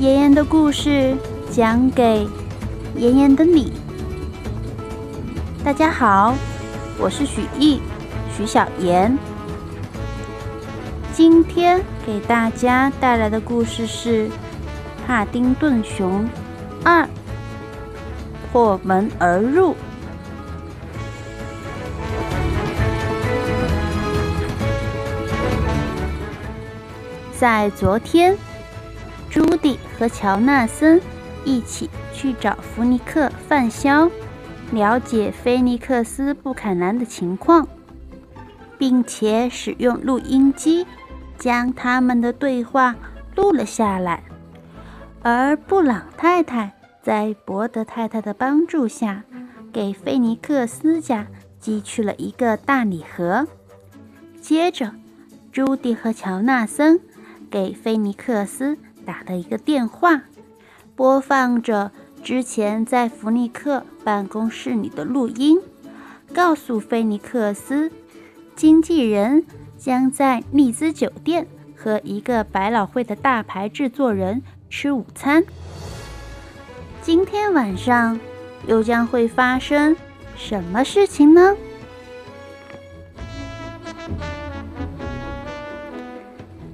妍妍的故事讲给妍妍的你。大家好，我是许艺，许小妍。今天给大家带来的故事是《帕丁顿熊二：破门而入》。在昨天。朱迪和乔纳森一起去找弗尼克贩销，了解菲尼克斯布坎南的情况，并且使用录音机将他们的对话录了下来。而布朗太太在伯德太太的帮助下，给菲尼克斯家寄去了一个大礼盒。接着，朱迪和乔纳森给菲尼克斯。打了一个电话，播放着之前在弗尼克办公室里的录音，告诉菲尼克斯，经纪人将在丽兹酒店和一个百老汇的大牌制作人吃午餐。今天晚上又将会发生什么事情呢？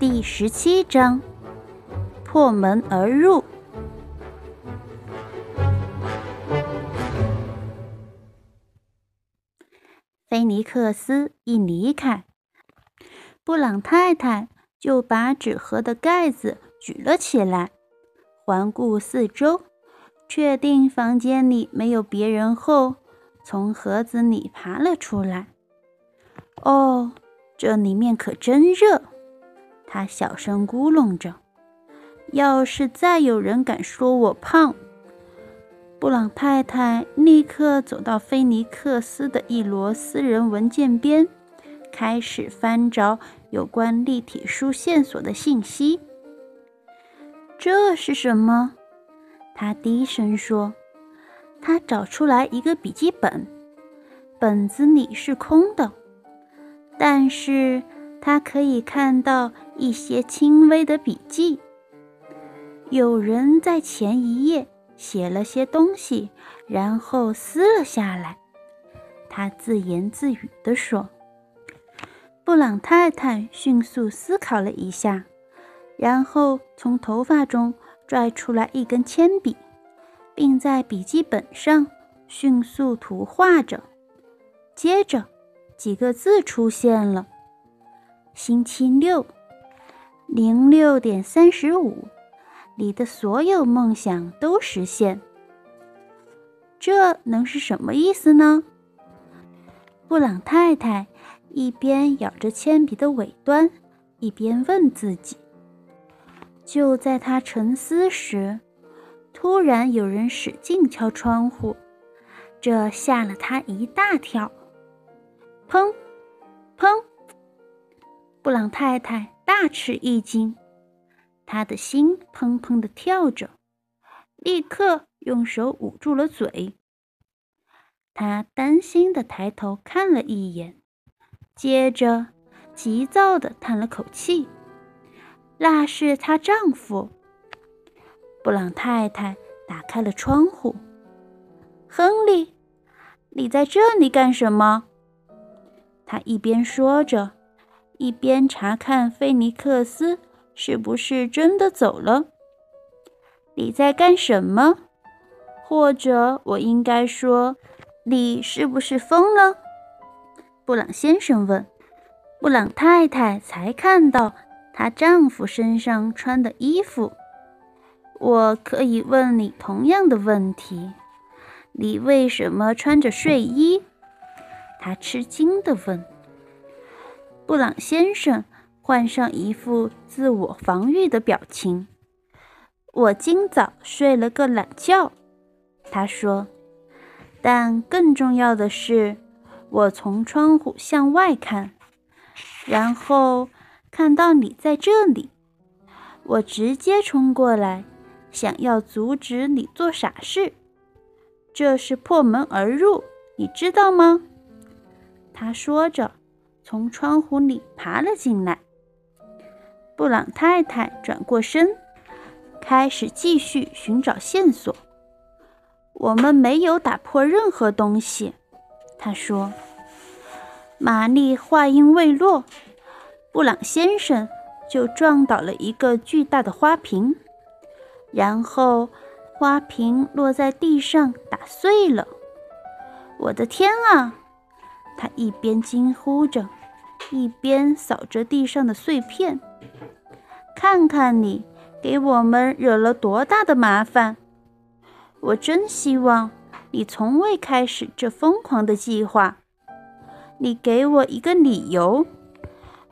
第十七章。破门而入。菲尼克斯一离开，布朗太太就把纸盒的盖子举了起来，环顾四周，确定房间里没有别人后，从盒子里爬了出来。哦，这里面可真热！他小声咕哝着。要是再有人敢说我胖，布朗太太立刻走到菲尼克斯的一摞私人文件边，开始翻找有关立体书线索的信息。这是什么？他低声说。他找出来一个笔记本，本子里是空的，但是他可以看到一些轻微的笔记。有人在前一页写了些东西，然后撕了下来。他自言自语地说：“布朗太太迅速思考了一下，然后从头发中拽出来一根铅笔，并在笔记本上迅速涂画着。接着，几个字出现了：星期六，零六点三十五。”你的所有梦想都实现，这能是什么意思呢？布朗太太一边咬着铅笔的尾端，一边问自己。就在他沉思时，突然有人使劲敲窗户，这吓了他一大跳。砰！砰！布朗太太大吃一惊。他的心砰砰地跳着，立刻用手捂住了嘴。他担心地抬头看了一眼，接着急躁地叹了口气。那是她丈夫。布朗太太打开了窗户。亨利，你在这里干什么？他一边说着，一边查看菲尼克斯。是不是真的走了？你在干什么？或者我应该说，你是不是疯了？布朗先生问。布朗太太才看到她丈夫身上穿的衣服。我可以问你同样的问题：你为什么穿着睡衣？她吃惊地问。布朗先生。换上一副自我防御的表情。我今早睡了个懒觉，他说。但更重要的是，我从窗户向外看，然后看到你在这里。我直接冲过来，想要阻止你做傻事。这是破门而入，你知道吗？他说着，从窗户里爬了进来。布朗太太转过身，开始继续寻找线索。我们没有打破任何东西，他说。玛丽话音未落，布朗先生就撞倒了一个巨大的花瓶，然后花瓶落在地上打碎了。我的天啊！他一边惊呼着，一边扫着地上的碎片。看看你给我们惹了多大的麻烦！我真希望你从未开始这疯狂的计划。你给我一个理由，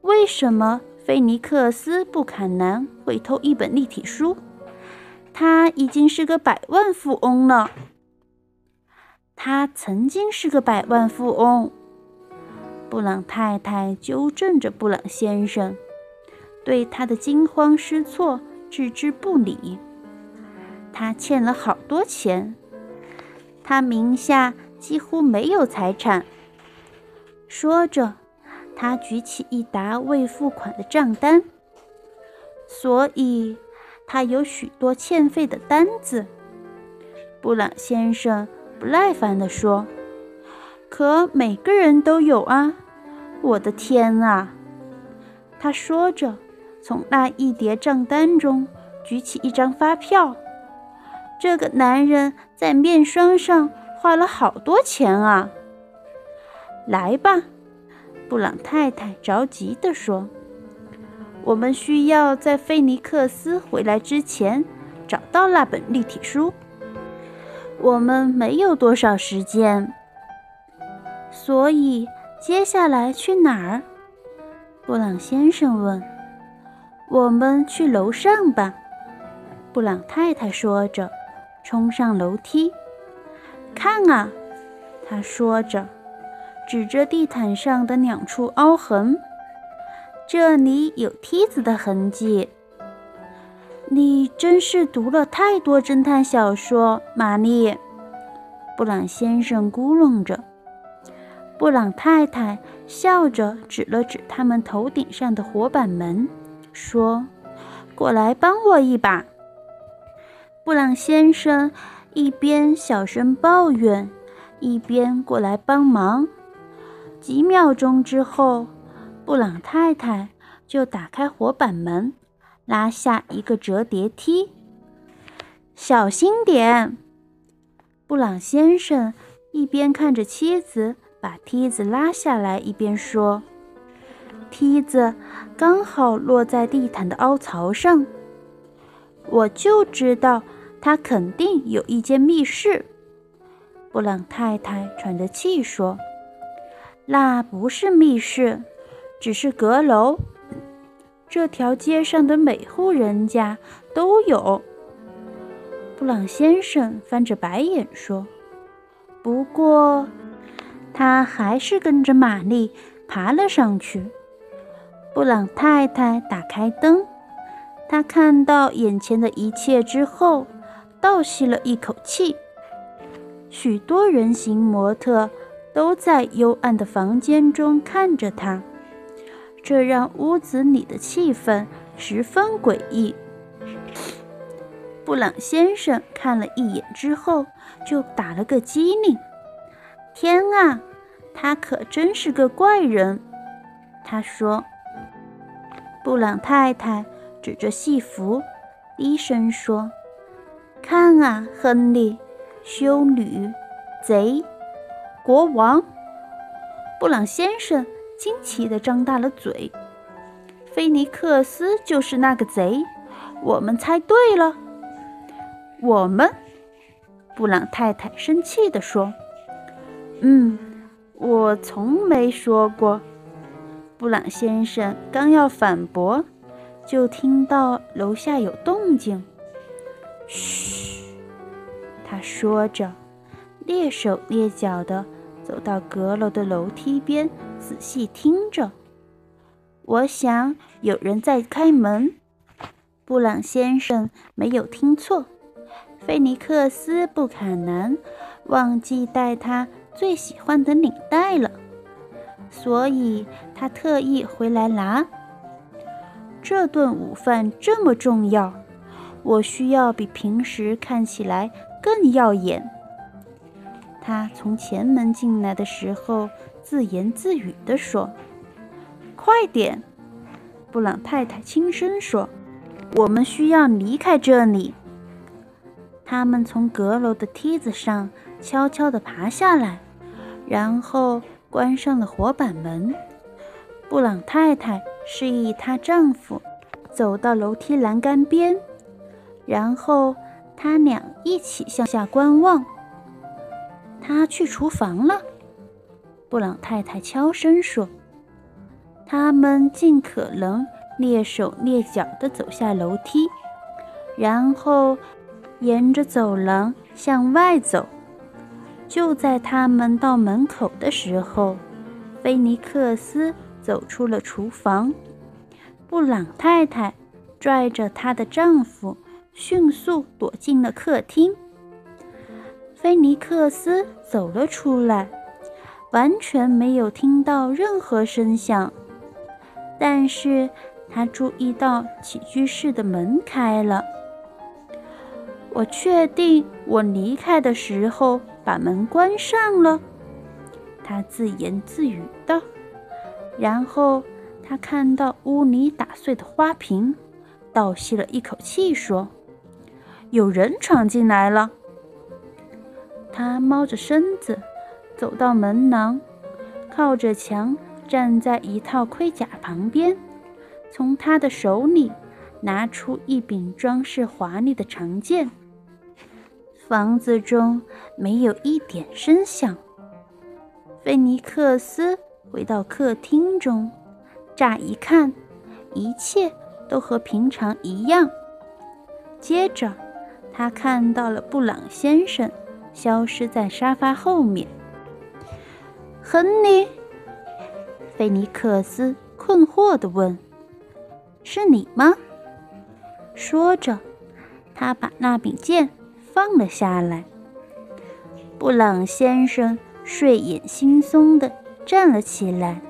为什么菲尼克斯·布坎南会偷一本立体书？他已经是个百万富翁了。他曾经是个百万富翁。布朗太太纠正着布朗先生，对他的惊慌失措置之不理。他欠了好多钱，他名下几乎没有财产。说着，他举起一沓未付款的账单，所以他有许多欠费的单子。布朗先生不耐烦地说：“可每个人都有啊！我的天啊！”他说着，从那一叠账单中举起一张发票。这个男人在面霜上花了好多钱啊！来吧，布朗太太着急地说：“我们需要在菲尼克斯回来之前找到那本立体书。我们没有多少时间，所以接下来去哪儿？”布朗先生问。“我们去楼上吧。”布朗太太说着，冲上楼梯。“看啊！”他说着。指着地毯上的两处凹痕，这里有梯子的痕迹。你真是读了太多侦探小说，玛丽。布朗先生咕哝着。布朗太太笑着指了指他们头顶上的活板门，说：“过来帮我一把。”布朗先生一边小声抱怨，一边过来帮忙。几秒钟之后，布朗太太就打开活板门，拉下一个折叠梯。小心点！布朗先生一边看着妻子把梯子拉下来，一边说：“梯子刚好落在地毯的凹槽上。我就知道他肯定有一间密室。”布朗太太喘着气说。那不是密室，只是阁楼。这条街上的每户人家都有。布朗先生翻着白眼说：“不过，他还是跟着玛丽爬了上去。”布朗太太打开灯，她看到眼前的一切之后，倒吸了一口气。许多人形模特。都在幽暗的房间中看着她，这让屋子里的气氛十分诡异。布朗先生看了一眼之后，就打了个激灵：“天啊，他可真是个怪人！”他说。布朗太太指着戏服，低声说：“看啊，亨利，修女，贼。”国王布朗先生惊奇地张大了嘴：“菲尼克斯就是那个贼，我们猜对了。”我们，布朗太太生气地说：“嗯，我从没说过。”布朗先生刚要反驳，就听到楼下有动静。“嘘！”他说着，蹑手蹑脚的。走到阁楼的楼梯边，仔细听着。我想有人在开门。布朗先生没有听错，菲尼克斯·布卡南忘记带他最喜欢的领带了，所以他特意回来拿。这顿午饭这么重要，我需要比平时看起来更耀眼。他从前门进来的时候，自言自语地说：“快点！”布朗太太轻声说：“我们需要离开这里。”他们从阁楼的梯子上悄悄地爬下来，然后关上了火板门。布朗太太示意她丈夫走到楼梯栏杆边，然后他俩一起向下观望。他去厨房了，布朗太太悄声说。他们尽可能蹑手蹑脚地走下楼梯，然后沿着走廊向外走。就在他们到门口的时候，菲尼克斯走出了厨房。布朗太太拽着她的丈夫，迅速躲进了客厅。菲尼克斯走了出来，完全没有听到任何声响。但是他注意到起居室的门开了。我确定我离开的时候把门关上了，他自言自语道。然后他看到屋里打碎的花瓶，倒吸了一口气，说：“有人闯进来了。”他猫着身子走到门廊，靠着墙站在一套盔甲旁边，从他的手里拿出一柄装饰华丽的长剑。房子中没有一点声响。菲尼克斯回到客厅中，乍一看，一切都和平常一样。接着，他看到了布朗先生。消失在沙发后面。亨利，菲尼克斯困惑地问：“是你吗？”说着，他把那柄剑放了下来。布朗先生睡眼惺忪地站了起来。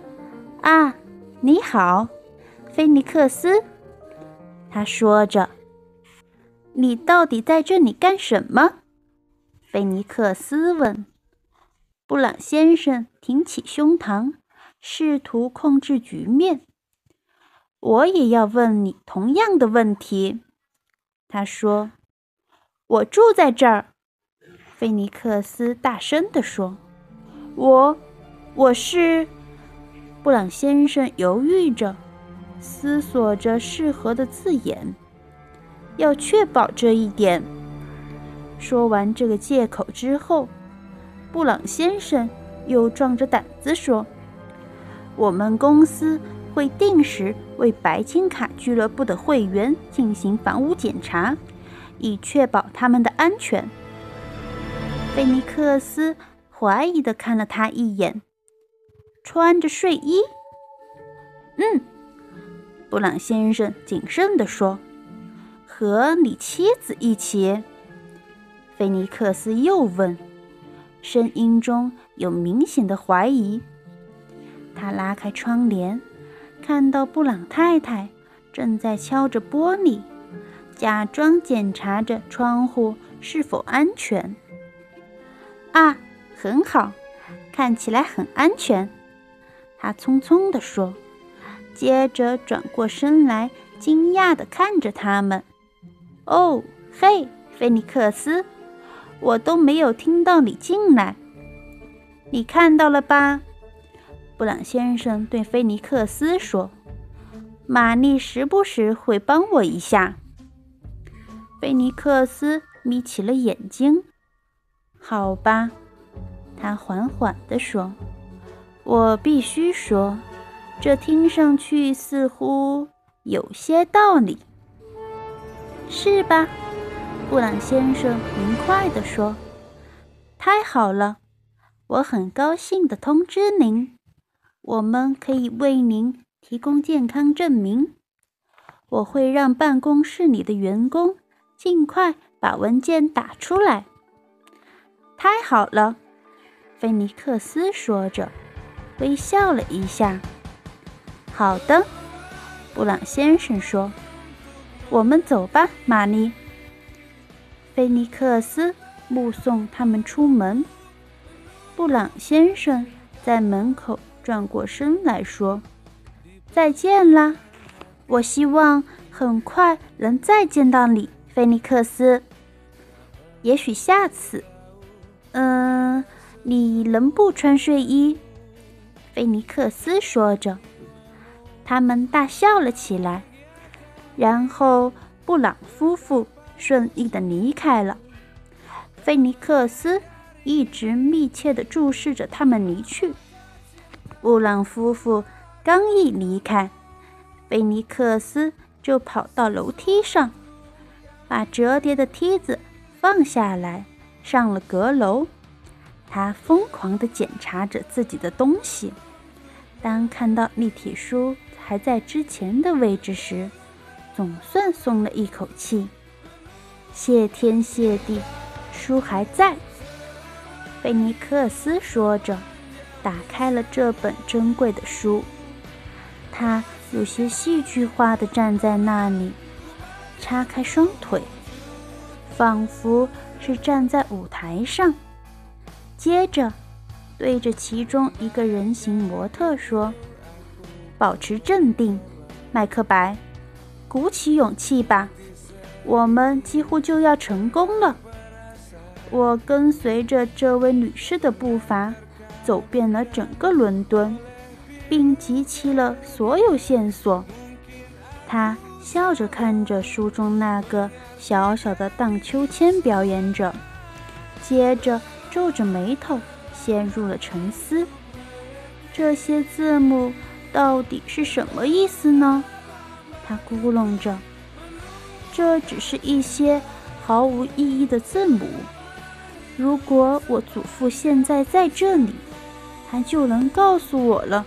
“啊，你好，菲尼克斯。”他说着，“你到底在这里干什么？”菲尼克斯问布朗先生，挺起胸膛，试图控制局面。我也要问你同样的问题，他说。我住在这儿，菲尼克斯大声地说。我，我是。布朗先生犹豫着，思索着适合的字眼，要确保这一点。说完这个借口之后，布朗先生又壮着胆子说：“我们公司会定时为白金卡俱乐部的会员进行房屋检查，以确保他们的安全。”菲尼克斯怀疑地看了他一眼，穿着睡衣。“嗯。”布朗先生谨慎地说，“和你妻子一起。”菲尼克斯又问，声音中有明显的怀疑。他拉开窗帘，看到布朗太太正在敲着玻璃，假装检查着窗户是否安全。啊，很好，看起来很安全。他匆匆地说，接着转过身来，惊讶地看着他们。哦，嘿，菲尼克斯。我都没有听到你进来，你看到了吧？布朗先生对菲尼克斯说：“玛丽时不时会帮我一下。”菲尼克斯眯起了眼睛。“好吧。”他缓缓地说，“我必须说，这听上去似乎有些道理，是吧？”布朗先生明快地说：“太好了，我很高兴地通知您，我们可以为您提供健康证明。我会让办公室里的员工尽快把文件打出来。”太好了，菲尼克斯说着，微笑了一下。“好的。”布朗先生说，“我们走吧，玛丽。菲尼克斯目送他们出门。布朗先生在门口转过身来说：“再见啦！我希望很快能再见到你，菲尼克斯。也许下次，嗯，你能不穿睡衣？”菲尼克斯说着，他们大笑了起来。然后，布朗夫妇顺利的离开了。菲尼克斯。一直密切的注视着他们离去。布朗夫妇刚一离开，菲尼克斯就跑到楼梯上，把折叠的梯子放下来，上了阁楼。他疯狂地检查着自己的东西。当看到立体书还在之前的位置时，总算松了一口气。谢天谢地，书还在。贝尼克斯说着，打开了这本珍贵的书。他有些戏剧化地站在那里，叉开双腿，仿佛是站在舞台上。接着，对着其中一个人形模特说：“保持镇定，麦克白，鼓起勇气吧，我们几乎就要成功了。”我跟随着这位女士的步伐，走遍了整个伦敦，并集齐了所有线索。她笑着看着书中那个小小的荡秋千表演者，接着皱着眉头，陷入了沉思。这些字母到底是什么意思呢？他咕哝着。这只是一些毫无意义的字母。如果我祖父现在在这里，他就能告诉我了。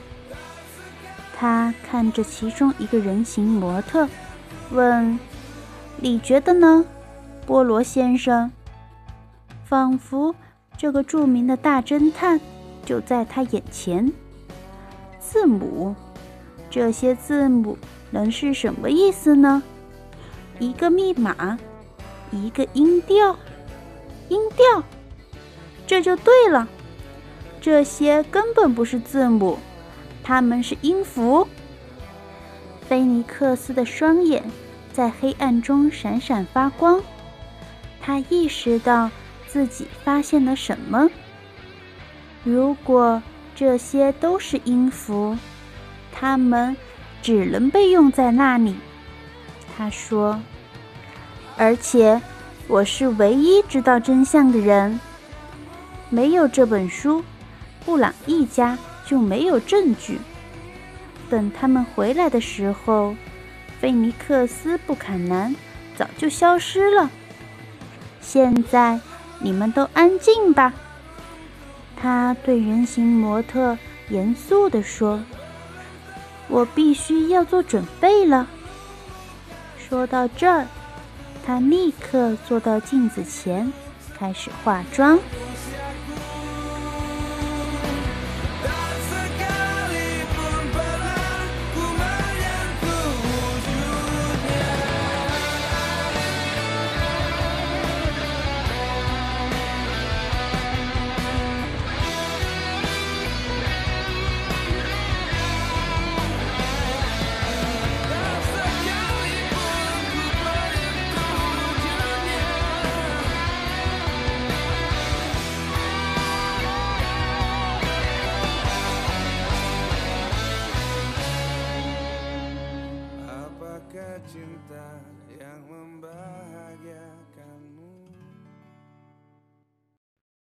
他看着其中一个人形模特，问：“你觉得呢，波罗先生？”仿佛这个著名的大侦探就在他眼前。字母，这些字母能是什么意思呢？一个密码，一个音调，音调。这就对了，这些根本不是字母，它们是音符。菲尼克斯的双眼在黑暗中闪闪发光，他意识到自己发现了什么。如果这些都是音符，它们只能被用在那里。他说：“而且我是唯一知道真相的人。”没有这本书，布朗一家就没有证据。等他们回来的时候，菲尼克斯·布坎南早就消失了。现在你们都安静吧，他对人形模特严肃地说：“我必须要做准备了。”说到这儿，他立刻坐到镜子前，开始化妆。